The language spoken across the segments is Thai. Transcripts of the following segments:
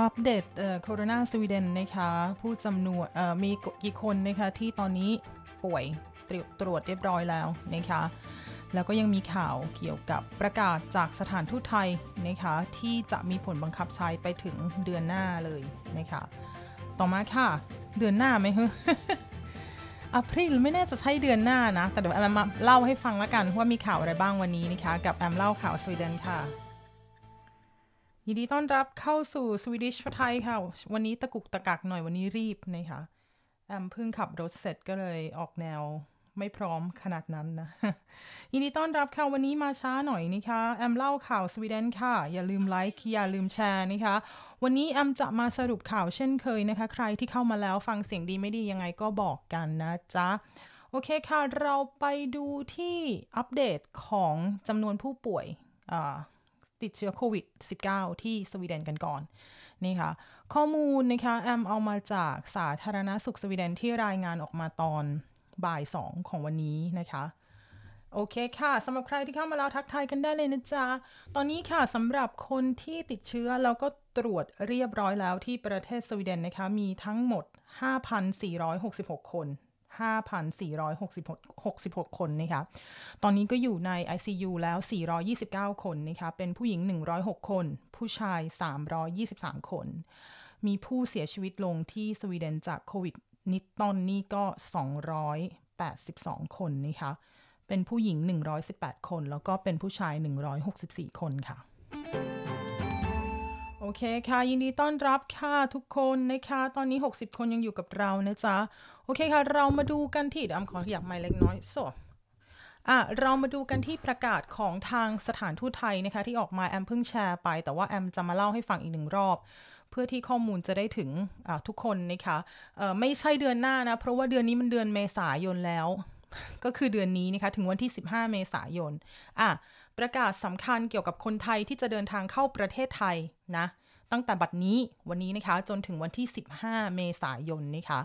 อัปเดตโคโรนาสวีเดนนะคะผู้จำนวนมีกี่คนนะคะที่ตอนนี้ป่วยตรวจเรียบร้อยแล้วนะคะแล้วก็ยังมีข่าวเกี่ยวกับประกาศจากสถานทูตไทยนะคะที่จะมีผลบังคับใช้ไปถึงเดือนหน้าเลยนะคะต่อมาค่ะ เดือนหน้าไหมฮึอัพริลไม่แน่จะใช่เดือนหน้านะ แต่เดี๋ยวแอมมาเล่าให้ฟังล้วกันว่ามีข่าวอะไรบ้างวันนี้นะคะ กับแอมเล่าข่าวสวีเดนค่ะ ยินดีต้อนรับเข้าสู่สวีดิชไทยค่ะ วันนี้ตะกุกตะกักหน่อยวันนี้รีบนะคะแอมเพิ่งขับรถเสร็จก็เลยออกแนวไม่พร้อมขนาดนั้นนะ ยินดีต้อนรับค่ะ วันนี้มาช้าหน่อยนะคะ แอมเล่าข่าวสวีเดนค่ะ อย่าลืมไลค์อย่าลืมแชร์นะคะ วันนี้แอมจะมาสรุปข่าวเช่นเคยนะคะ ใครที่เข้ามาแล้วฟังเสียงดีไม่ดียังไงก็บอกกันนะจ๊ะ โอเคค่ะ เราไปดูที่อัปเดตของจำนวนผู้ป่วยอ่า ติดเชื้อโควิด -19 ที่สวีเดนกันก่อนนี่ค่ะข้อมูลนะคะแอมเอามาจากสาธารณสุขสวีเดนที่รายงานออกมาตอนบ่ายสองของวันนี้นะคะโอเคค่ะสำหรับใครที่เข้ามาแล้วทักทายกันได้เลยนะจ๊ะ ตอนนี้ค่ะสำหรับคนที่ติดเชื้อแล้วก็ตรวจเรียบร้อยแล้วที่ประเทศสวีเดนนะคะ มีทั้งหมด 5,466 คน 5,466 คนนะคะตอนนี้ก็อยู่ใน ICU แล้ว 429 คนนะคะเป็นผู้หญิง 106 คน ผู้ชาย 323 คน มีผู้เสียชีวิตลงที่สวีเดนจากโควิดนิดตอนนี้ก็ 282 คนนะคะเป็นผู้หญิง 118 คน แล้วก็เป็นผู้ชาย 164 คนค่ะโอเคค่ะ ยินดีต้อนรับค่ะทุกคนนะคะ ตอนนี้ 60 คนยังอยู่กับเรานะจ๊ะ อเคค่ะ เรามาดูกันที่เดี๋ยวอขอขยับไมค์เล็กน้อยโซอะเรามาดูกันที่ประกาศของทางสถานทูตไทยนะคะที่ออกมาแอมเพิ่งแชร์ไป แต่ว่าแอมจะมาเล่าให้ฟังอีกหนึ่งรอบ เพื่อที่ข้อมูลจะได้ถึงทุกคนนะคะไม่ใช่เดือนหน้านะ เพราะว่าเดือนนี้มันเดือนเมษายนแล้ว ก็คือเดือนนี้นะคะถึงวันที่ 15 เมษายนอะประกาศสำคัญเกี่ยวกับคนไทยที่จะเดินทางเข้าประเทศไทยนะ ตั้งแต่บัดนี้วันนี้นะคะ จนถึงวันที่ 15 เมษายนนะคะ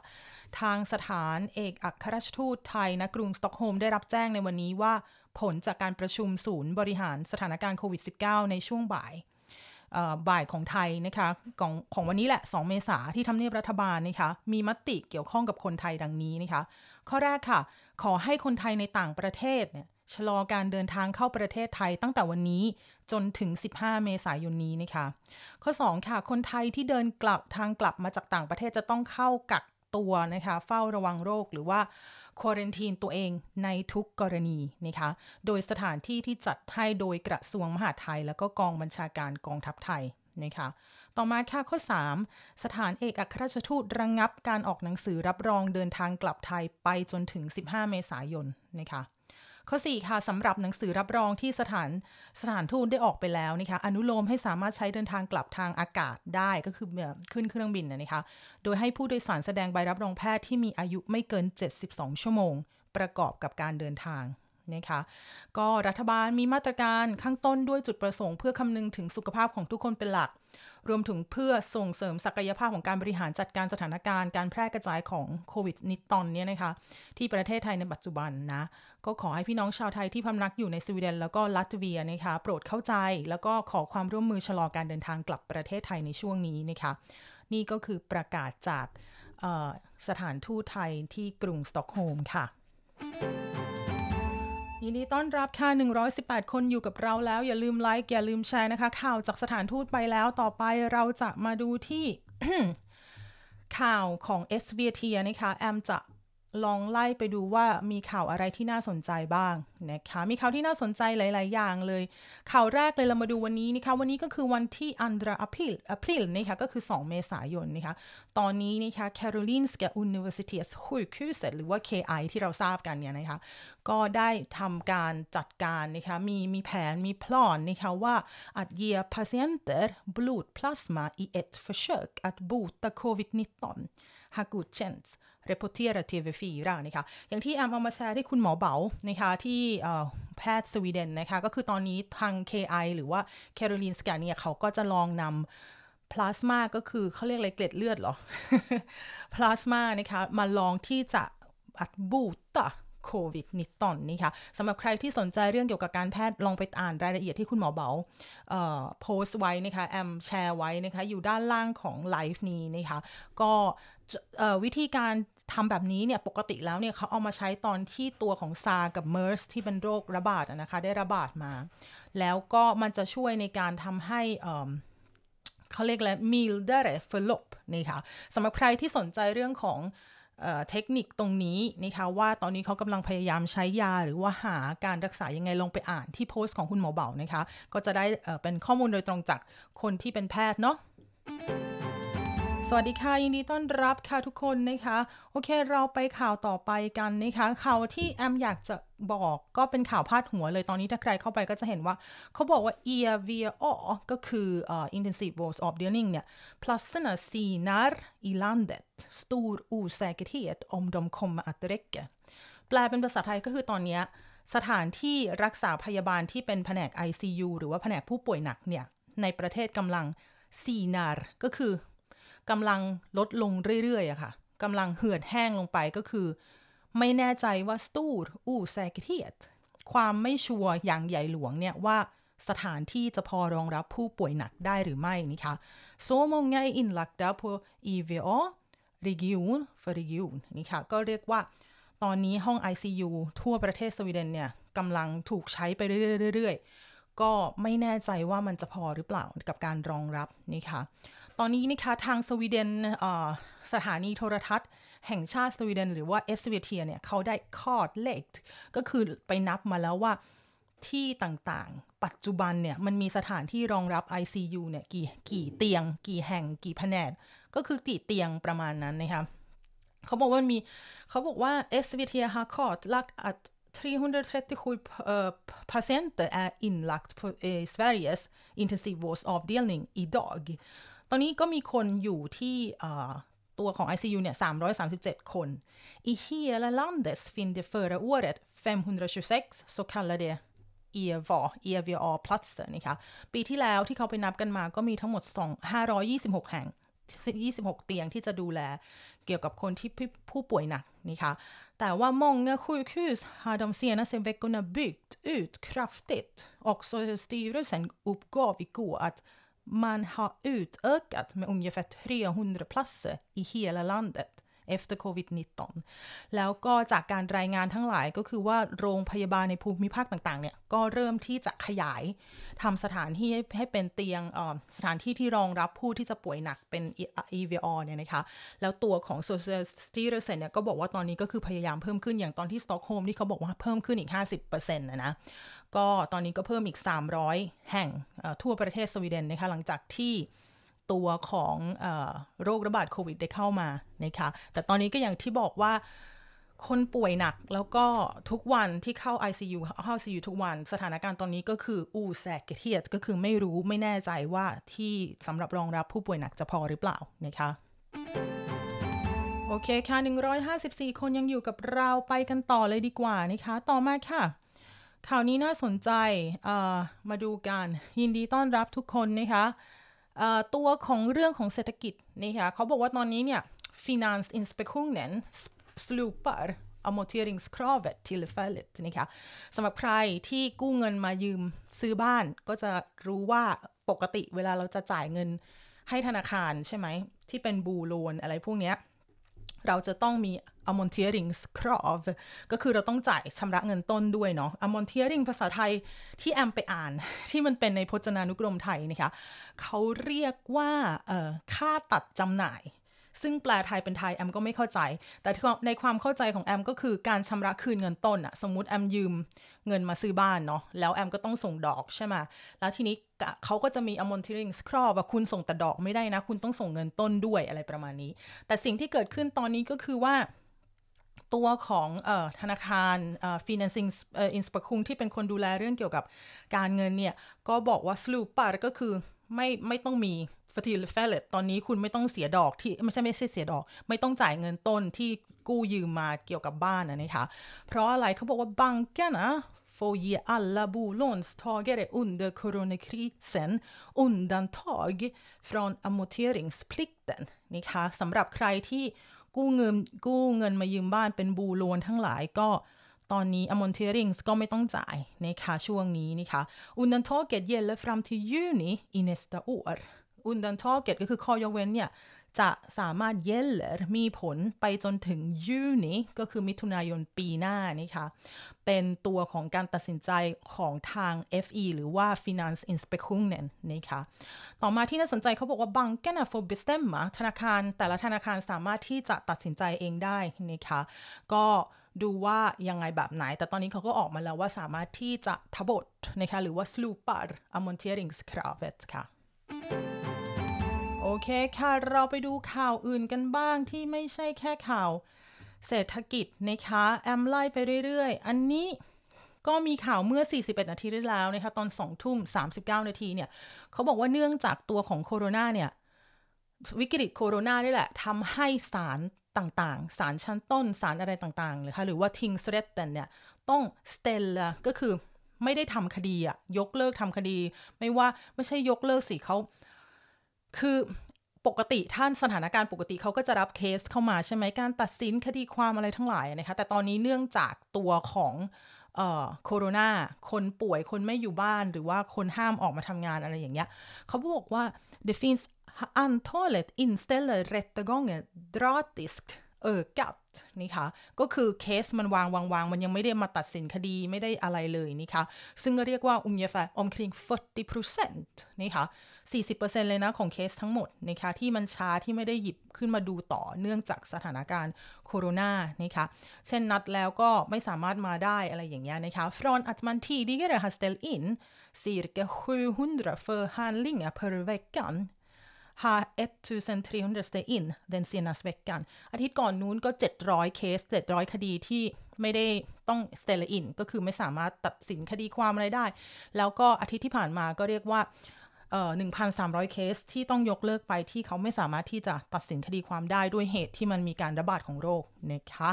ทางสถานเอกอัครราชทูตไทยนะกรุงสต็อกโฮล์มได้รับแจ้งในวันนี้ว่าผลจากการประชุมศูนย์บริหารสถานการณ์โควิด -19 ในช่วงบ่ายบ่ายของไทยนะคะของของวันนี้แหละ 2 เมษาที่ทำเนียบรัฐบาลนะคะ มีมติเกี่ยวข้องกับคนไทยดังนี้นะคะ ข้อแรกค่ะ ขอให้คนไทยในต่างประเทศเนี่ยชะลอการเดินทางเข้าประเทศไทยตั้งแต่วันนี้ จนถึง 15 เมษายนนี้นะคะ ข้อ 2 ค่ะ คนไทยที่เดินกลับทางกลับมาจากต่างประเทศจะต้องเข้ากักตัวนะคะ เฝ้าระวังโรคหรือว่าควอรันทีนตัวเองในทุกกรณีนะคะ โดยสถานที่ที่จัดให้โดยกระทรวงมหาดไทย แล้วก็กองบัญชาการกองทัพไทยนะคะต่อมาค่ะข้อ 3 สถานเอกอัครราชทูตระงงับการออกหนังสือรับรองเดินทางกลับไทยไปจนถึง 15 เมษายนนะคะ ข้อ 4 ค่ะสำหรับหนังสือรับรองที่สถานสถานทูตได้ออกไปแล้วนะคะอนุโลมให้สามารถใช้เดินทางกลับทางอากาศได้ก็คือขึ้นเครื่องบินนะคะโดยให้ผู้โดยสารแสดงใบรับรองแพทย์ที่มีอายุไม่เกิน 72 ชั่วโมง ประกอบกับการเดินทางนะคะก็รัฐบาลมีมาตรการข้างต้นด้วยจุดประสงค์เพื่อคำนึงถึงสุขภาพของทุกคนเป็นหลัก รวมถึงเพื่อส่งเสริมศักยภาพของการบริหารจัดการสถานการณ์การแพร่กระจายของโควิดนิตอนนี้นะคะ ที่ประเทศไทยในปัจจุบันนะ ก็ขอให้พี่น้องชาวไทยที่พำนักอยู่ในสวีเดนแล้วก็ลัตเวียนะคะ โปรดเข้าใจแล้วก็ขอความร่วมมือชะลอการเดินทางกลับประเทศไทยในช่วงนี้นะคะ นี่ก็คือประกาศจากสถานทูตไทยที่กรุงสต็อกโฮล์มค่ะ ยินดีต้อนรับค่ะ 118 คนอยู่กับเราแล้ว อย่าลืมไลค์อย่าลืมแชร์นะคะ ข่าวจากสถานทูตไปแล้วต่อไปเราจะมาดูที่ข่าวของ SVT นะคะ แอมจะ ลองไล่ไปดูว่ามีข่าวอะไรที่น่าสนใจบ้างนะคะ มีข่าวที่น่าสนใจหลาย ๆ อย่างเลย ข่าวแรกเลยเรามาดูวันนี้นะคะ วันนี้ก็คือวันที่อันดราอพิลอพิลนะคะก็คือ 2 เมษายนนะคะ ตอนนี้นะคะ Karolinska Universitets sjukhus หรือว่า KI ที่เราทราบกันเนี่ยนะคะ ก็ได้ทำการจัดการนะคะ มีมีแผนมีพลอนนะคะว่า att ge patienter blodplasma i ett försök att bota covid-19 har godkänts reportera TV4 นะคะอย่างที่แอมเอามาแชร์ที่คุณหมอเบานะคะที่แพทย์สวีเดนนะคะก็คือตอนนี้ทาง KI หรือว่าแคโรลีนสแกนเนี่ยเขาก็จะลองนำพลาสมาก็คือเขาเรียกอะไรเกล็ดเลือดหรอ พลาสมานะคะมาลองที่จะอัดบูตะโควิดนิตอนนี่ค่ะสำหรับใครที่สนใจเรื่องเกี่ยวกับการแพทย์ลองไปอ่านรายละเอียดที่คุณหมอเบาโพสต์ไว้นะคะ แอมแชร์ไว้นะคะ อยู่ด้านล่างของไลฟ์นี้นะคะ ก็วิธีการ ทำแบบนี้เนี่ยปกติแล้วเนี่ยเขาเอามาใช้ตอนที่ตัวของซากับเมอร์สที่เป็นโรคระบาดนะคะได้ระบาดมา แล้วก็มันจะช่วยในการทำให้เขาเรียกอะไร mildare förlopp นี่ค่ะสำหรับใครที่สนใจเรื่องของเทคนิคตรงนี้นะคะว่าตอนนี้เขากำลังพยายามใช้ยาหรือว่าหาการรักษายังไงลงไปอ่านที่โพสต์ของคุณหมอเบานะคะ ก็จะได้เป็นข้อมูลโดยตรงจากคนที่เป็นแพทย์เนาะ สวัสดีค่ะ ยินดีต้อนรับค่ะทุกคนนะคะ โอเคเราไปข่าวต่อไปกันนะคะ ข่าวที่แอมอยากจะบอกก็เป็นข่าวพาดหัวเลยตอนนี้ถ้าใครเข้าไปก็จะเห็นว่า เขาบอกว่า EVO ก็คือ uh, intensiv vårdsavdelning เนี่ย plasserna sinar i landet stor osäkerhet om de kommer att räcka แปลเป็นภาษาไทยก็คือตอนนี้สถานที่รักษาพยาบาลที่เป็นแผนก ICU หรือว่าแผนกผู้ป่วยหนักเนี่ย ในประเทศกำลัง sinar ก็คือ กำลังลดลงเรื่อยๆอะค่ะกำลังเหือดแห้งลงไปก็คือ ไม่แน่ใจว่าสตูดอูแซกเทียความไม่ชัวร์อย่างใหญ่หลวงเนี่ยว่าสถานที่จะพอรองรับผู้ป่วยหนักได้หรือไม่นี่คะ så många är inlagda på IVA region för region นี่ค่ะก็เรียกว่าตอนนี้ห้อง ICU ทั่วประเทศสวีเดนเนี่ยกำลังถูกใช้ไปเรื่อยๆก็ไม่แน่ใจว่ามันจะพอหรือเปล่ากับการรองรับนี่ค่ะ ตอนนี้นะคะทางสวีเดนสถานีโทรทัศน์ แห่งชาติสวีเดน หรือว่า SVT เนี่ยเขาได้คอดเลกก็คือไปนับมาแล้วว่าที่ต่างๆ ปัจจุบันเนี่ยมันมีสถานที่รองรับ ICU เนี่ยกี่กี่เตียง กี่แห่งกี่แผนก ก็คือกี่เตียงประมาณนั้นนะคะเขาบอกว่ามันมีเขาบอกว่า SVT har kartlagt att 337 patienter är inlagt på Sveriges intensivvårdsavdelning idag ตอนนี้ก็มีคนอยู่ที่ตัวของ ICU เนี่ย 337 คน I hela landet finns det förra året 526 så kallade EVA EVA-platser นะคะปีที่แล้วที่เขาไปนับกันมาก็มีทั้งหมด526 แห่ง 26 เตียงที่จะดูแลเกี่ยวกับคนที่ผู้ป่วยหนักนะคะแต่ว่า många sjukhus har de senaste veckorna byggt ut kraftigt. Också styrelsen uppgav igår att man har utökat med ungefär 300 platser i hela landet. Efter covid-19 แล้วก็จากการรายงานทั้งหลายก็คือว่าโรงพยาบาลในภูมิภาคต่างๆ เนี่ย ก็เริ่มที่จะขยายทำสถานที่ให้เป็นเตียงสถานที่ที่รองรับผู้ที่จะป่วยหนักเป็น EVR เนี่ยนะคะ แล้วตัวของ Social s t e r s e n เนี่ยก็บอกว่าตอนนี้ก็คือพยายามเพิ่มขึ้นอย่างตอนที่สต็อกโฮล์มที่เขาบอกว่าเพิ่มขึ้นอีก 50%นะนะก็ตอนนี้ก็เพิ่มอีก 300 แห่งทั่วประเทศสวีเดนนะคะหลังจากที่ ตัวของโรคระบาดโควิดได้เข้ามานะคะแต่ตอนนี้ก็อย่างที่บอกว่าคนป่วยหนักแล้วก็ทุกวันที่เข้า ICU เข้า ICU ทุกวันสถานการณ์ตอนนี้ก็คืออูแสกเทียดก็คือไม่รู้ไม่แน่ใจว่าที่สำหรับรองรับผู้ป่วยหนักจะพอหรือเปล่านะคะโอเคค่ะ 154 คนยังอยู่กับเราไปกันต่อเลยดีกว่านะคะ ต่อมาค่ะ ข่าวนี้น่าสนใจมาดูกันยินดีต้อนรับทุกคนนะคะ ตัวของเรื่องของเศรษฐกิจนะคะเขาบอกว่าตอนนี้เนี่ย Finansinspektionen slopar amorteringskravet tillfälligt นะคะสำหรับใครที่กู้เงินมายืมซื้อบ้าน ก็จะรู้ว่าปกติเวลาเราจะจ่ายเงินให้ธนาคารใช่ไหม ที่เป็นบูโลนอะไรพวกนี้เราจะต้องมี amorteringskrav ก็คือเราต้องจ่ายชำระเงินต้นด้วยเนาะ amortering ภาษาไทยที่แอมไปอ่าน ที่มันเป็นในพจนานุกรมไทยนะคะเขาเรียกว่าค่าตัดจำหน่าย ซึ่งแปลไทยเป็นไทยแอมก็ไม่เข้าใจ แต่ในความเข้าใจของแอมก็คือการชำระคืนเงินต้นอะสมมุติแอมยืมเงินมาซื้อบ้านเนาะ แล้วแอมก็ต้องส่งดอกใช่ไหมแล้วทีนี้เขาก็จะมี amortering ครอบว่าคุณส่งแต่ดอกไม่ได้นะ คุณต้องส่งเงินต้นด้วยอะไรประมาณนี้ แต่สิ่งที่เกิดขึ้นตอนนี้ก็คือว่า ตัวของอธนาคาร financing inspektion ที่เป็นคนดูแลเรื่องเกี่ยวกับการเงินเนี่ย ก็บอกว่า s l u p a ก็คือไม่ไม่ต้องมี f e r t i l f a l l e ตอนนี้คุณไม่ต้องเสียดอกที่ไม่ใช่ไม่ใช่เสียดอก ไม่ต้องจ่ายเงินต้นที่กู้ยืมมาเกี่ยวกับบ้านนะคะ เพราะอะไรเขาบอกว่าบังก์นะ får ge alla bolånstagare under coronakrisen undantag från amorteringsplikten นะคะสำหรับใครที่ กู้เงินกู้เงินมายืมบ้านเป็นบูโลนทั้งหลายก็ตอนนี้ amorterings ก็ไม่ต้องจ่ายนะคะช่วงนี้นะคะ undantaget gäller fram till juni i nästa år undantaget ก็คือข้อยกเว้นเนี่ย จะสามารถ gäller มีผลไปจนถึง juni ก็คือมิถุนายนปีหน้านะคะเป็นตัวของการตัดสินใจของทาง FE หรือว่า Finance Inspektionen นะคะต่อมาที่น่าสนใจเขาบอกว่า bankerna får bestämma ธนาคาร แต่ละธนาคารสามารถที่จะตัดสินใจเองได้นะคะก็ดูว่ายังไงแบบไหน แต่ตอนนี้เขาก็ออกมาแล้วว่าสามารถที่จะทบทนะคะหรือว่า slopar amorteringskravet ค่ะ โอเคค่ะ เราไปดูข่าวอื่นกันบ้างที่ไม่ใช่แค่ข่าว เศรษฐกิจนะคะแอมไล่ไปเรื่อยๆ อันนี้ก็มีข่าวเมื่อ 41 นาทีที่แล้วนะคะตอน 2 ทุ่ม 39 นาทีเนี่ยเขาบอกว่าเนื่องจากตัวของโคโรนาเนี่ยวิกฤตโคโรนานี่แหละทำให้ศาลต่างๆ ศาลชั้นต้นศาลอะไรต่างๆเลยค่ะหรือว่า tingsrätterna เนี่ยต้อง ställa ก็คือไม่ได้ทำคดีอะยกเลิกทำคดี ไม่ว่าไม่ใช่ยกเลิกสิเขา คือปกติถ้าสถานการณ์ปกติเขาก็จะรับเคสเข้ามาใช่ไหมการตัดสินคดีความอะไรทั้งหลายนะคะแต่ตอนนี้เนื่องจากตัวของโคโรนาคนป่วยคนไม่อยู่บ้านหรือว่าคนห้ามออกมาทำงานอะไรอย่างเงี้ยเขาบอกว่า det finns antalet inställda rättegångar drastiskt ökat นี่ค่ะก็คือเคสมันวางวางวางมันยังไม่ได้มาตัดสินคดีไม่ได้อะไรเลยนี่ค่ะซึ่งก็เรียกว่า ungefär omkring 40%นี่ค่ะ 40%เลยนะของเคสทั้งหมดนะคะที่มันช้าที่ไม่ได้หยิบขึ้นมาดูต่อเนื่องจากสถานการณ์โคโรนานะคะเช่นนัดแล้วก็ไม่สามารถมาได้อะไรอย่างเงี้ยนะคะ från att man tidigare har ställt in cirka 700 förhandlingar per veckan har 1300 stay in den senaste veckan อาทิตย์ก่อนนู้นก็ 700 เคส 700 คดีที่ไม่ได้ต้อง stay in ก็คือไม่สามารถตัดสินคดีความอะไรได้ แล้วก็อาทิตย์ที่ผ่านมาก็เรียกว่า 1,300 เคสที่ต้องยกเลิกไปที่เขาไม่สามารถที่จะตัดสินคดีความได้ด้วยเหตุที่มันมีการระบาดของโรคนะคะ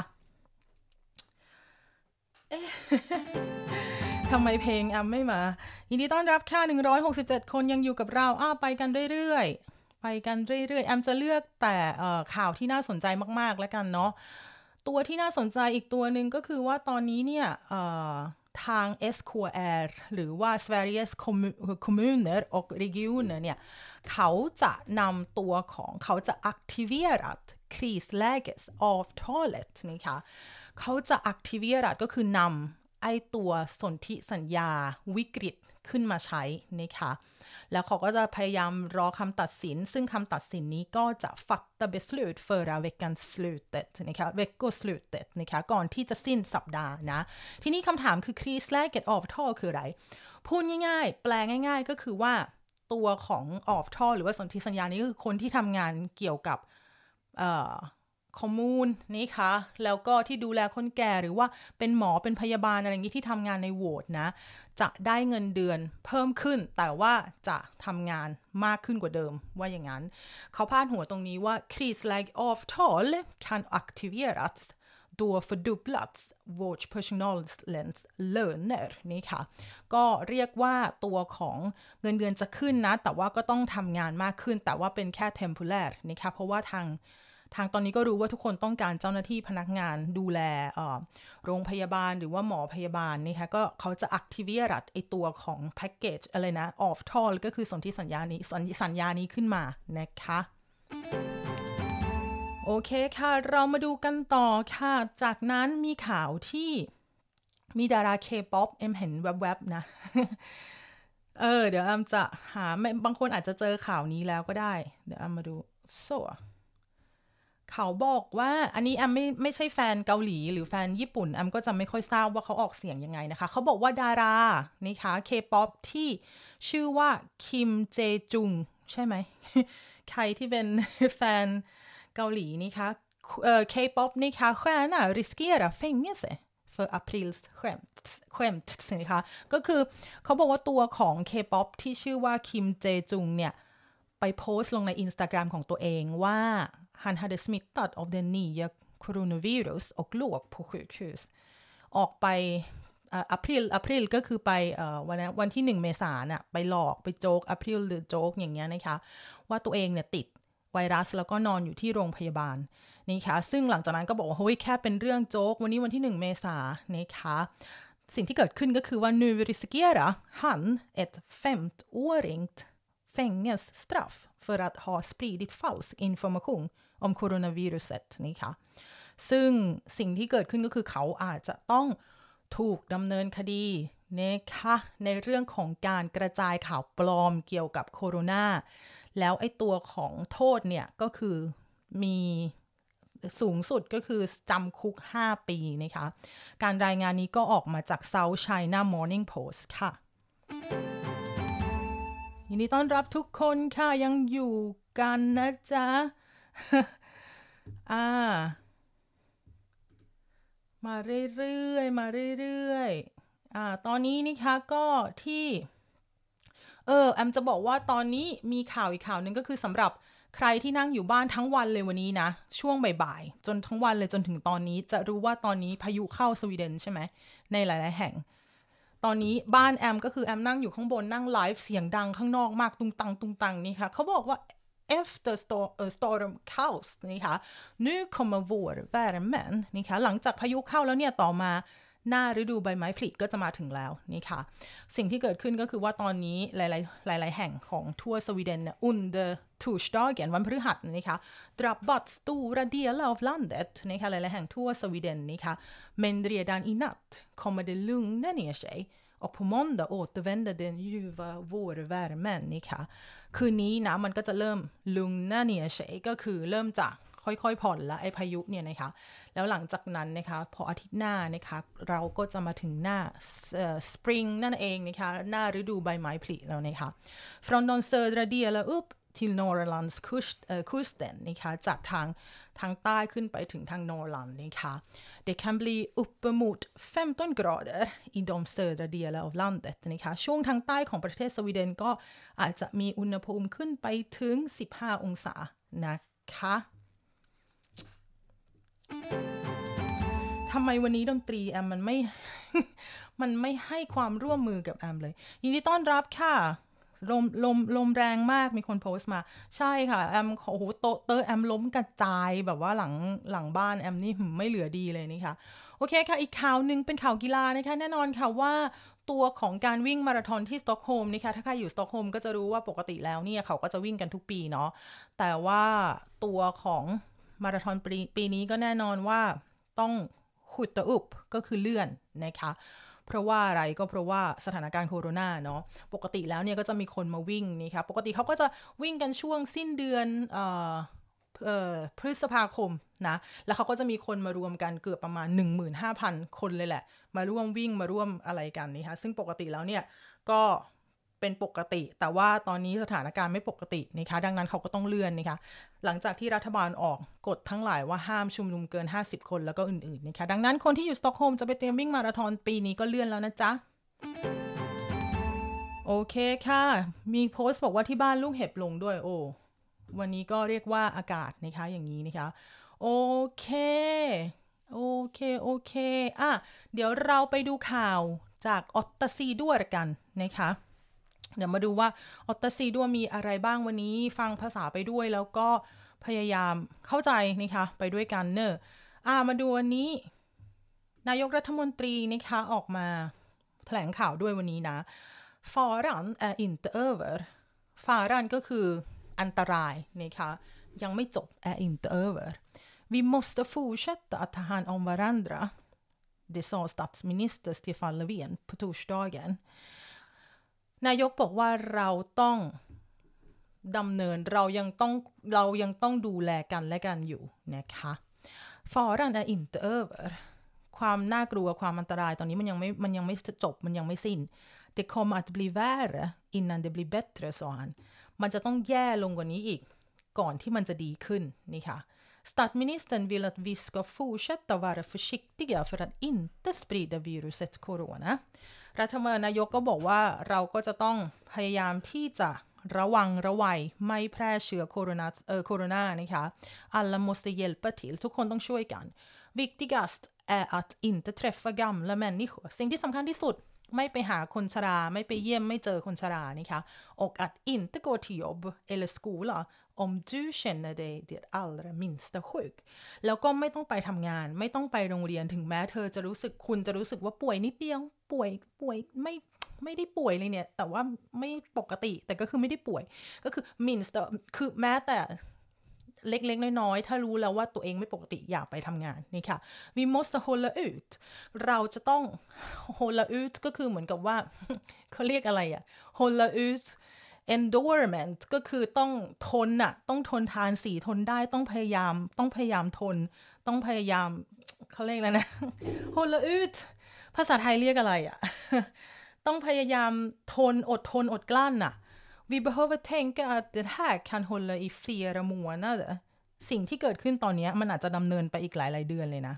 ทำไมเพลงแอมไม่มา ยินดีต้อนรับค่ะ 167 คนยังอยู่กับเราอ้าไปกันเรื่อยๆ ไปกันเรื่อยๆ แอมจะเลือกแต่ข่าวที่น่าสนใจมากๆแล้วกันเนาะ ตัวที่น่าสนใจอีกตัวหนึ่งก็คือว่าตอนนี้เนี่ย ทาง SKR หรือว่า Sveriges kommuner och regioner เนี่ยเขาจะนำตัวของเขาจะ activerat krislägesavtalet นะคะเขาจะ activerat ก็คือนำไอตัวสนธิสัญญาวิกฤตขึ้นมาใช้นะคะ แล้วเขาก็จะพยายามรอคำตัดสิน ซึ่งคำตัดสินนี้ก็จะ fatta beslut förra veckan slutet นะคะ veckoslutet นะคะ ก่อนที่จะสิ้นสัปดาห์นะ ทีนี้คำถามคือ krisläget avtal คืออะไร พูดง่ายๆ แปลง่าย ๆ ก็คือว่าตัวของ avtal หรือว่าสนธิสัญญานี้คือคนที่ทำงานเกี่ยวกับ ข้อมูลนี่คะแล้วก็ที่ดูแลคนแก่หรือว่าเป็นหมอเป็นพยาบาลอะไรอย่างนี้ที่ทำงานในโวตนะ จะได้เงินเดือนเพิ่มขึ้น แต่ว่าจะทำงานมากขึ้นกว่าเดิมว่าอย่างนั้น เขาพาดหัวตรงนี้ว่า krisläge avtal kan aktiveras då fördubblats vårdpersonalens löner นี่ค่ะ ก็เรียกว่าตัวของเงินเดือนจะขึ้นนะ แต่ว่าก็ต้องทำงานมากขึ้น แต่ว่าเป็นแค่ temporary นะคะเพราะว่าทาง ทางตอนนี้ก็รู้ว่าทุกคนต้องการเจ้าหน้าที่พนักงานดูแลโรงพยาบาลหรือว่าหมอพยาบาลนี่คะก็เขาจะ activate ไอตัวของแพ็กเกจอะไรนะ avtal ก็คือสนธิสัญญานี้สัญญานี้ขึ้นมานะคะโอเคค่ะ เรามาดูกันต่อค่ะ จากนั้นมีข่าวที่มีดาราเคป๊อปแอมเห็นแวบๆนะ เออ เดี๋ยวแอมจะหา บางคนอาจจะเจอข่าวนี้แล้วก็ได้ เดี๋ยวแอมมาดู så เขาบอกว่าอันนี้แอมไม่ไม่ใช่แฟนเกาหลี หรือแฟนญี่ปุ่นแอมก็จะไม่ค่อยทราบว่าเขาออกเสียงยังไงนะคะ เขาบอกว่าดารานี่คะเคป๊อปที่ชื่อว่าคิมเจจุง ใช่ไหม ใครที่เป็นแฟนเกาหลีนี่คะเอ่อเคป๊อปนี่คะ stjärna riskerar fängelse för aprilskämt skämt นะคะก็คือเขาบอกว่าตัวของเคป๊อปที่ชื่อว่าคิมเจจุงเนี่ย ไปโพสต์ลงใน Instagram ของตัวเองว่า han hade smittat av den nya coronavirus och låg på sjukhus ออกไป april april ก็คือไปวันวันที่หนึ่งเมษาน่ะไปหลอกไป joke april หรือโจกอย่างเงี้ยนะคะ ว่าตัวเองเนี่ยติดไวรัสแล้วก็นอนอยู่ที่โรงพยาบาลนี่ค่ะซึ่งหลังจากนั้นก็บอกว่าเฮ้ยแค่เป็นเรื่องโจกวันนี้วันที่ 1 เมษายนนะคะสิ่งที่เกิดขึ้นก็คือว่า nu riskerar han ett femårigt fängelsestraff för att ha spridit falsk information om coronaviruset นี่ค่ะ ซึ่งสิ่งที่เกิดขึ้นก็คือเขาอาจจะต้องถูกดำเนินคดีนะคะในเรื่องของการกระจายข่าวปลอมเกี่ยวกับโคโรนาแล้วไอ้ตัวของโทษเนี่ยก็คือมีสูงสุดก็คือจำคุก 5 ปีนะคะ การรายงานนี้ก็ออกมาจาก South China Morning Post ค่ะ ยินดีต้อนรับทุกคนค่ะ ยังอยู่กันนะจ๊ะ อ่า มาเรื่อยๆ มาเรื่อยๆ อ่า ตอนนี้นะคะก็ที่ เออ แอมจะบอกว่าตอนนี้มีข่าวอีกข่าวหนึ่งก็คือสำหรับใครที่นั่งอยู่บ้านทั้งวันเลยวันนี้นะ ช่วงบ่ายๆ จนทั้งวันเลยจนถึงตอนนี้ จะรู้ว่าตอนนี้พายุเข้าสวีเดนใช่ไหม ในหลาย ๆ แห่ง ตอนนี้บ้านแอมก็คือแอมนั่งอยู่ข้างบนนั่งไลฟ์เสียงดังข้างนอกมากตุงตังตุงตังนี่ค่ะเขาบอกว่า efter storm kaos นี่ค่ะ nu kommer vår värmen นี่ค่ะหลังจากพายุเข้าแล้วเนี่ยต่อมาหน้าฤดูใบไม้ผลิก็จะมาถึงแล้วนี่ค่ะ สิ่งที่เกิดขึ้นก็คือว่าตอนนี้หลาย ๆ หลาย ๆ แห่งของทั่วสวีเดนเนี่ย under torsdagen วันพฤหัสนี่ค่ะ drabbat stora delar av landet นี่ค่ะหลาย ๆ แห่งทั่วสวีเดนนี่ค่ะ men redan i natt kommer det lugna ner sig och på måndag återvänder den ljuva vårvärmen นี่ค่ะ คืนนี้นะมันก็จะเริ่มลุงหน้าเนียเฉยก็คือเริ่มจากค่อยๆ ผ่อนละไอพายุเนี่ยนะคะ แล้วหลังจากนั้นนะคะ พออาทิตย์หน้านะคะ เราก็จะมาถึงหน้าสปริงนั่นเองนะคะ หน้าฤดูใบไม้ผลิแล้วนะคะ från de södra delar upp till Norrlands kust, äh, kusten นะคะจากทางทางใต้ขึ้นไปถึงทางนอร์แลนด์นะคะ det kan bli uppemot 15 grader i de södra delar av landet นะคะ ช่วงทางใต้ของประเทศสวีเดนก็อาจจะมีอุณหภูมิขึ้นไปถึง 15 องศานะคะทำไมวันนี้ดนตรีแอมมันไม่ มันไม่ให้ความร่วมมือกับแอมเลย ยินดีต้อนรับค่ะ ลมลมลมแรงมากมีคนโพสต์มา ใช่ค่ะ แอมโอ้โหโตเตอร์แอมล้มกระจายแบบว่าหลังหลังบ้านแอมนี่ไม่เหลือดีเลยนี่ค่ะโอเคค่ะ อีกข่าวหนึ่งเป็นข่าวกีฬานะคะ แน่นอนค่ะว่าตัวของการวิ่งมาราธอนที่สต็อกโฮล์มนะคะถ้าใครอยู่สต็อกโฮล์มก็จะรู้ว่าปกติแล้วเนี่ยเขาก็จะวิ่งกันทุกปีเนาะแต่ว่าตัวของมาราธอนปีปีนี้ก็แน่นอนว่าต้องขุดตะอุบก็คือเลื่อนนะคะ เพราะว่าอะไรก็เพราะว่าสถานการณ์โควิดเนาะปกติแล้วเนี่ยก็จะมีคนมาวิ่งนี่ค่ะปกติเขาก็จะวิ่งกันช่วงสิ้นเดือนเอ่อพฤษภาคมนะแล้วเขาก็จะมีคนมารวมกันเกือบประมาณ 15,000 คนเลยแหละ มาร่วมวิ่งมาร่วมอะไรกันนี่ค่ะซึ่งปกติแล้วเนี่ยก็ เป็นปกติ แต่ว่าตอนนี้สถานการณ์ไม่ปกตินะคะดังนั้นเขาก็ต้องเลื่อนนะคะหลังจากที่รัฐบาลออกกฎทั้งหลายว่าห้ามชุมนุมเกิน 50 คนแล้วก็อื่นๆนะคะดังนั้นคนที่อยู่สต็อกโฮล์มจะไปเตรียมวิ่งมาราธอนปีนี้ก็เลื่อนแล้วนะจ๊ะโอเคค่ะ มีโพสต์บอกว่าที่บ้านลูกเห็บลงด้วยโอ้วันนี้ก็เรียกว่าอากาศนะคะอย่างนี้นะคะ โอเค โอเค โอเค อะ เดี๋ยวเราไปดูข่าวจากออตตซีด้วยกันนะคะ เดี๋ยวมาดูว่าออตซีด้วมีอะไรบ้างวันนี้ฟังภาษาไปด้วยแล้วก็พยายามเข้าใจนะคะไปด้วยกันเนอะอ่ามาดูวันนี้ นายกรัฐมนตรีนะคะออกมาแถลงข่าวด้วยวันนี้นะ faran är inte över faran ก็คืออันตรายนะคะยังไม่จบ är inte över vi måste fortsätta att ta hand om varandra det sa statsminister Stefan Löfven på torsdagen นายกบอกว่าเราต้องดำเนินเรายังต้องเรายังต้องดูแลกันและกันอยู่นะคะ faran är inte över ความน่ากลัวความอันตรายตอนนี้มันยังไม่มันยังไม่จบมันยังไม่สิ้น det kommer att bli värre innan det blir bättre sa han มันจะต้องแย่ลงกว่านี้อีก ก่อนที่มันจะดีขึ้นนี่ค่ะ Statsministern vill att vi ska fortsätta vara försiktiga för att inte sprida viruset corona รัฐมนายกก็บอกว่าเราก็จะต้องพยายามที่จะระวังระวัยไม่แพร่เชื้อโคโรนาเออโคโรนานะคะ alla måste hjälpa till ทุกคนต้องช่วยกัน viktigast är att inte träffa gamla människor สิ่งที่สำคัญที่สุด ไม่ไปหาคนชรา ไม่ไปเยี่ยมไม่เจอคนชรานะคะ och att inte gå till jobb eller skola om du känner dig det allra minsta sjuk แล้วก็ไม่ต้องไปทำงาน ไม่ต้องไปโรงเรียนถึงแม้เธอจะรู้สึกคุณจะรู้สึกว่าป่วยนิดเดียว ป่วยป่วยไม่ไม่ได้ป่วยเลยเนี่ย แต่ว่าไม่ปกติแต่ก็คือไม่ได้ป่วย ก็คือ minst คือแม้แต่เล็กๆ น้อยๆ ถ้ารู้แล้วว่าตัวเองไม่ปกติอยากไปทำงานนี่ค่ะ vi måste hålla ut เราจะต้อง hålla ut ก็คือเหมือนกับว่าเขาเรียกอะไรอะ hålla ut endurement ก็คือต้องทนอะต้องทนทานสีทนได้ต้องพยายาม ต้องพยายามทน ต้องพยายามเขาเรียกอะไรนะ hålla ut ภาษาไทยเรียกอะไรอะต้องพยายามทนอดทนอดกลั้นอะ Vi behöver tänka att det här kan hålla i flera månader สิ่งที่เกิดขึ้นตอนนี้มันอาจจะดำเนินไปอีกหลายหลายเดือนเลยนะ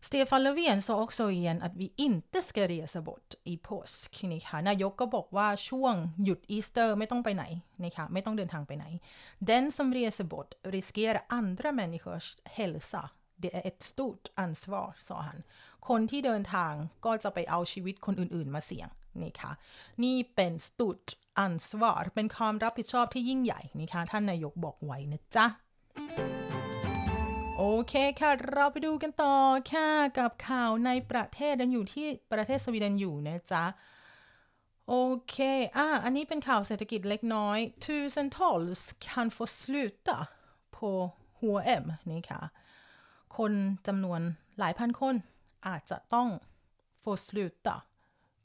Stefan Löfven sa också igen att vi inte ska resa bort i påsk นะคะนายกก็บอกว่าช่วงหยุดอีสเตอร์ไม่ต้องไปไหนนะคะไม่ต้องเดินทางไปไหน Den som reser bort riskerar andra människors hälsa det är ett stort ansvar sa han คนที่เดินทางก็จะไปเอาชีวิตคนอื่น ๆ มาเสี่ยงนะคะนี่เป็น stort ansvar เป็นความรับผิดชอบที่ยิ่งใหญ่นะคะท่านนายกบอกไว้นะจ๊ะ โอเคค่ะ เราไปดูกันต่อค่ะกับข่าวในประเทศนั้นอยู่ที่ประเทศสวีเดนอยู่นะจ๊ะ โอเค อะอันนี้เป็นข่าวเศรษฐกิจเล็กน้อย tusentals kan få sluta på H&M นี่ค่ะ คนจำนวนหลายพันคนอาจจะต้อง få sluta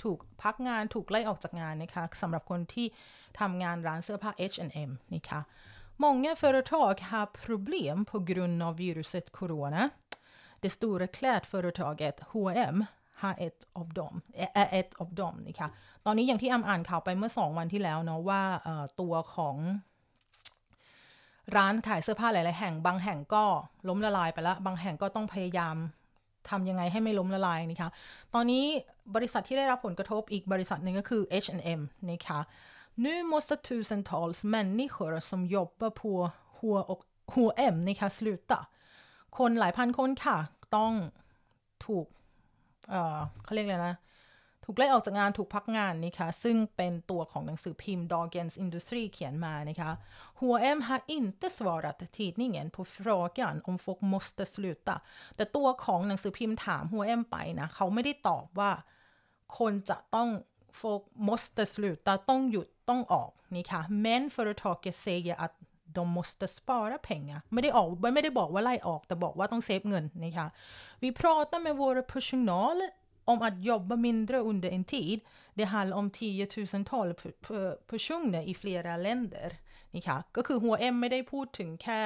ถูกพักงานถูกไล่ออกจากงานนะคะสำหรับคนที่ทำงานร้านเสื้อผ้า H&M นะคะ Många företag har problem på grund av viruset corona. Det stora klädföretaget H&M har ett av dem, är ett av dem นะคะตอนนี้อย่างที่อำอ่านข่าวไปเมื่อสองวันที่แล้วเนาะว่าตัวของร้านขายเสื้อผ้าหลาย ๆ แห่ง บางแห่งก็ล้มละลายไปแล้ว บางแห่งก็ต้องพยายามทำยังไงให้ไม่ล้มละลายนะคะ ตอนนี้บริษัทที่ได้รับผลกระทบอีกบริษัทหนึ่งก็คือ H&M นะคะ Nu måste tusentals människor som jobbar på H&M นะคะ sluta คนหลายพันคนค่ะ ต้องถูกเอ่อเขาเรียกอะไรนะ ถูกไล่ออกจากงานถูกพักงานนะคะซึ่งเป็นตัวของหนังสือพิมพ์ Dagens Industri เขียนมานะคะ H&M har inte svarat tidningen på frågan om folk måste sluta แต่ตัวของหนังสือพิมพ์ถาม H&M ไปนะ เขาไม่ได้ตอบว่า คนจะต้อง folk måste sluta ต้องหยุดต้องออกนี่ค่ะ men företaget säger att de måste spara pengar ไม่ได้ออกไม่ได้บอกว่าไล่ออกแต่บอกว่าต้องเซฟเงินนะคะ vi pratar med våra personal om att jobba mindre under en tid det handlar om tiotusentals personer i flera länder นี่ค่ะก็คือ H&M ไม่ได้พูดถึงแค่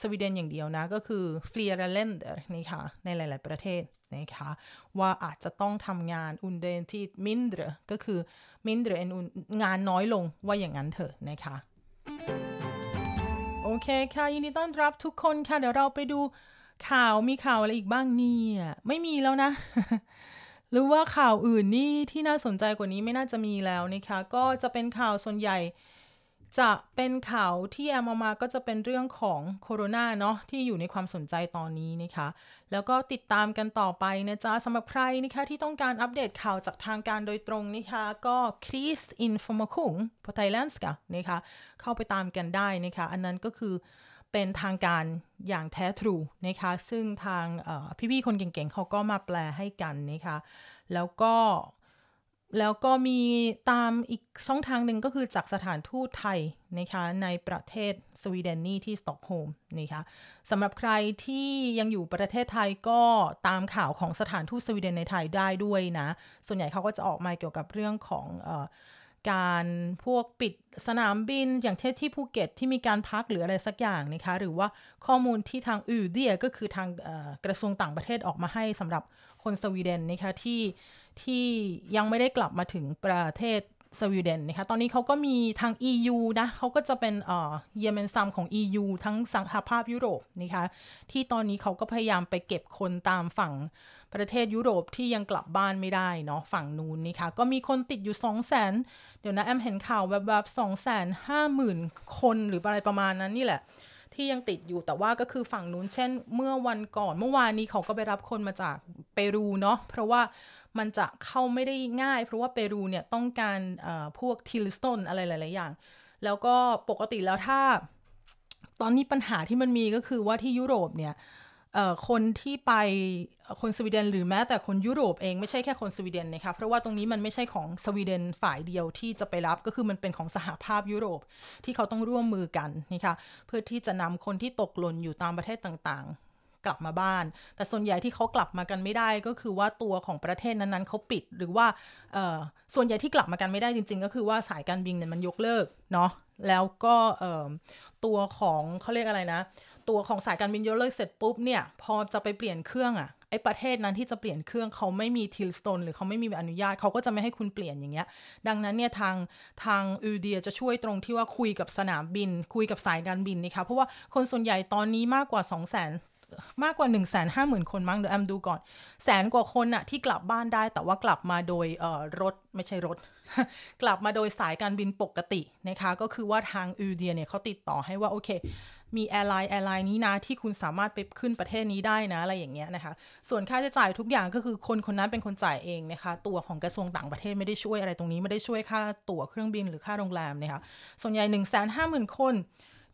สวีเดนอย่างเดียวนะ ก็คือ flera länder นี่ค่ะในหลาย ๆ ประเทศนะคะว่าอาจจะต้องทำงาน under en tid mindre ก็คือ mindre en งานน้อยลงว่าอย่างนั้นเถอะนะคะโอเคค่ะ ยินดีต้อนรับทุกคนค่ะ เดี๋ยวเราไปดูข่าวมีข่าวอะไรอีกบ้างเนี่ยไม่มีแล้วนะ หรือว่าข่าวอื่นนี่ที่น่าสนใจกว่านี้ไม่น่าจะมีแล้วนะคะ ก็จะเป็นข่าวส่วนใหญ่ จะเป็นข่าวที่แอมเอามาก็จะเป็นเรื่องของโคโรนาเนาะที่อยู่ในความสนใจตอนนี้นะคะ แล้วก็ติดตามกันต่อไปนะจ๊ะสำหรับใครนะคะที่ต้องการอัปเดตข่าวจากทางการโดยตรงนะคะก็krisinformation på thailändska นะคะเข้าไปตามกันได้นะคะอันนั้นก็คือเป็นทางการอย่างแท้ทรูนะคะ ซึ่งทางพี่ๆคนเก่งๆเขาก็มาแปลให้กันนะคะ แล้วก็ แล้วก็มีตามอีกช่องทางหนึ่งก็คือจากสถานทูตไทยนะคะในประเทศสวีเดนนี่ที่สตอกโฮล์มนะคะสำหรับใครที่ยังอยู่ประเทศไทยก็ตามข่าวของสถานทูตสวีเดนในไทยได้ด้วยนะ ส่วนใหญ่เขาก็จะออกมาเกี่ยวกับเรื่องของอการพวกปิดสนามบินอย่างเช่นที่ภูเก็ตที่มีการพักหรืออะไรสักอย่างนะคะหรือว่าข้อมูลที่ทางอูเดียก็คือทางกระทรวงต่างประเทศออกมาให้สำหรับคนสวีเดนนะคะที่ที่ยังไม่ได้กลับมาถึงประเทศสวีเดนนะคะ ตอนนี้เขาก็มีทาง EU นะเขาก็จะเป็นเอ่อเยเมนซัมของ EU ทั้งสหภาพยุโรปนะคะ ที่ตอนนี้เขาก็พยายามไปเก็บคนตามฝั่งประเทศยุโรปที่ยังกลับบ้านไม่ได้เนาะฝั่งนู้นนะคะ ก็มีคนติดอยู่ 2 0 0 0 0 0 เดี๋ยวนะ แอมเห็นข่าวแบบแบบ2 5 0 0 0 0 คนหรืออะไรประมาณนั้นนี่แหละ ที่ยังติดอยู่แต่ว่าก็คือฝั่งนู้นเช่น เมื่อวันก่อนเมื่อวานนี้เขาก็ไปรับคนมาจากเปรูเนาะเพราะว่า มันจะเข้าไม่ได้ง่าย เพราะว่าเปรูเนี่ยต้องการพวกทิลสโตนอะไรหลาย ๆ อย่าง แล้วก็ปกติแล้วถ้า ตอนนี้ปัญหาที่มันมีก็คือว่าที่ยุโรปเนี่ยคนที่ไปคนสวีเดนหรือแม้แต่คนยุโรปเองไม่ใช่แค่คนสวีเดนนะคะเพราะว่าตรงนี้มันไม่ใช่ของสวีเดนฝ่ายเดียวที่จะไปรับก็คือมันเป็นของสหภาพยุโรปที่เขาต้องร่วมมือกันนะคะเพื่อที่จะนำคนที่ตกหล่นอยู่ตามประเทศต่างๆ กลับมาบ้าน แต่ส่วนใหญ่ที่เขากลับมากันไม่ได้ก็คือว่าตัวของประเทศนั้นๆเขาปิดหรือว่าส่วนใหญ่ที่กลับมากันไม่ได้จริง ๆ ก็คือว่าสายการบินเนี่ยมันยกเลิกเนาะแล้วก็ตัวของเขาเรียกอะไรนะ ตัวของสายการบินยกเลิกเสร็จปุ๊บเนี่ยพอจะไปเปลี่ยนเครื่องอะ่ะไอประเทศนั้นที่จะเปลี่ยนเครื่องเขาไม่มีทิลสโตนหรือเขาไม่มีอนุญาตเขาก็จะไม่ให้คุณเปลี่ยนอย่างเงี้ย ดังนั้นเนี่ยทางทางอูเดียจะช่วยตรงที่ว่าคุยกับสนามบิน คุยกับสายการบินนะคะเพราะว่าคนส่วนใหญ่ตอนนี้มากกว่า 2 0 0 0 0 มากกว่า 1 5 0 0 0 0 คนมั้งเดี๋ยวแอมดูก่อน แสนกว่าคนอะที่กลับบ้านได้ แต่ว่ากลับมาโดยรถไม่ใช่รถ กลับมาโดยสายการบินปกตินะคะ ก็คือว่าทาง UD เนี่ยเขาติดต่อให้ว่าโอเค มี airline airline นี้นะที่คุณสามารถไปขึ้นประเทศนี้ได้นะอะไรอย่างเงี้ยนะคะ ส่วนค่าใช้จ่ายทุกอย่างก็คือคนคนนั้นเป็นคนจ่ายเองนะคะ ตัวของกระทรวงต่างประเทศไม่ได้ช่วยอะไรตรงนี้ไม่ได้ช่วยค่าตั๋วเครื่องบินหรือค่าโรงแรมนะคะ ส่วนใหญ่1 5 0 0 0 0คน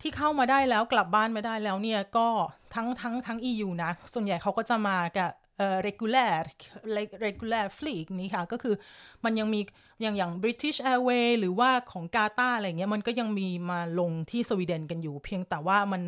ที่เข้ามาได้แล้วกลับบ้านไม่ได้แล้วเนี่ยก็ทั้งทั้งทั้ง EU นะ ส่วนใหญ่เขาก็จะมากับเอ่อ regular regular fleet นี้ค่ะ ก็คือมันยังมีอย่างอย่าง British Airways หรือว่าของกาตาอะไรเงี้ยมันก็ยังมีมาลงที่สวีเดนกันอยู่ เพียงแต่ว่ามัน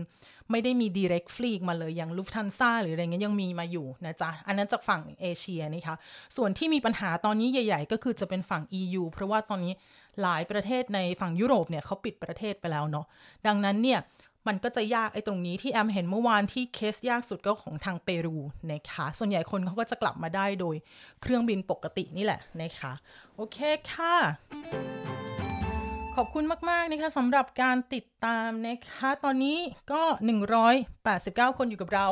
ไม่ได้มี direct fleet มาเลยอย่าง Lufthansa หรืออะไรเงี้ยยังมีมาอยู่นะจ๊ะ อันนั้นจากฝั่งเอเชียนี่ค่ะส่วนที่มีปัญหาตอนนี้ใหญ่ ๆ ก็คือจะเป็นฝั่ง EU เพราะว่าตอนนี้ หลายประเทศในฝั่งยุโรปเนี่ยเขาปิดประเทศไปแล้วเนาะดังนั้นเนี่ยมันก็จะยากไอ้ตรงนี้ที่แอมเห็นเมื่อวานที่เคสยากสุดก็ของทางเปรูนะคะส่วนใหญ่คนเขาก็จะกลับมาได้โดยเครื่องบินปกตินี่แหละนะคะโอเคค่ะ ขอบคุณมาก ๆ นะคะสำหรับการติดตามนะคะ ตอนนี้ก็ 189 คนอยู่กับเรา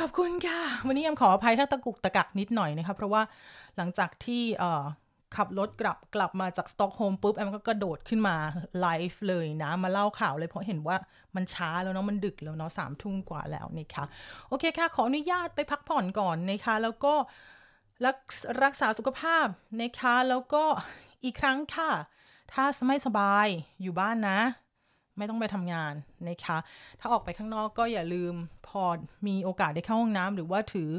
ขอบคุณค่ะ วันนี้แอมขออภัยถ้าตะกุกตะกักนิดหน่อยนะคะ เพราะว่าหลังจากที่ ขับรถกลับกลับมาจากสต็อกโฮล์มปุ๊บแอมก็กระโดดขึ้นมาไลฟ์เลยนะ มาเล่าข่าวเลยเพราะเห็นว่ามันช้าแล้วเนาะมันดึกแล้วเนาะสามทุ่มกว่าแล้วนะคะโอเคค่ะ ขออนุญาตไปพักผ่อนก่อนนะคะแล้วก็รักรักษาสุขภาพนะคะแล้วก็อีกครั้งค่ะ ถ้าไม่สบายอยู่บ้านนะ ไม่ต้องไปทำงานนะคะ ถ้าออกไปข้างนอกก็อย่าลืมพอมีโอกาสได้เข้าห้องน้ำหรือว่าถือ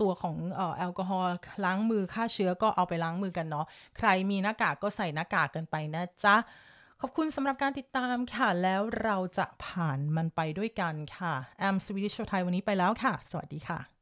ตัวของแอลกอฮอล์ล้างมือฆ่าเชื้อก็เอาไปล้างมือกันเนาะ ใครมีหน้ากากก็ใส่หน้ากากกันไปนะจ๊ะ ขอบคุณสำหรับการติดตามค่ะ แล้วเราจะผ่านมันไปด้วยกันค่ะ แอมสวีดิชไทยวันนี้ไปแล้วค่ะ สวัสดีค่ะ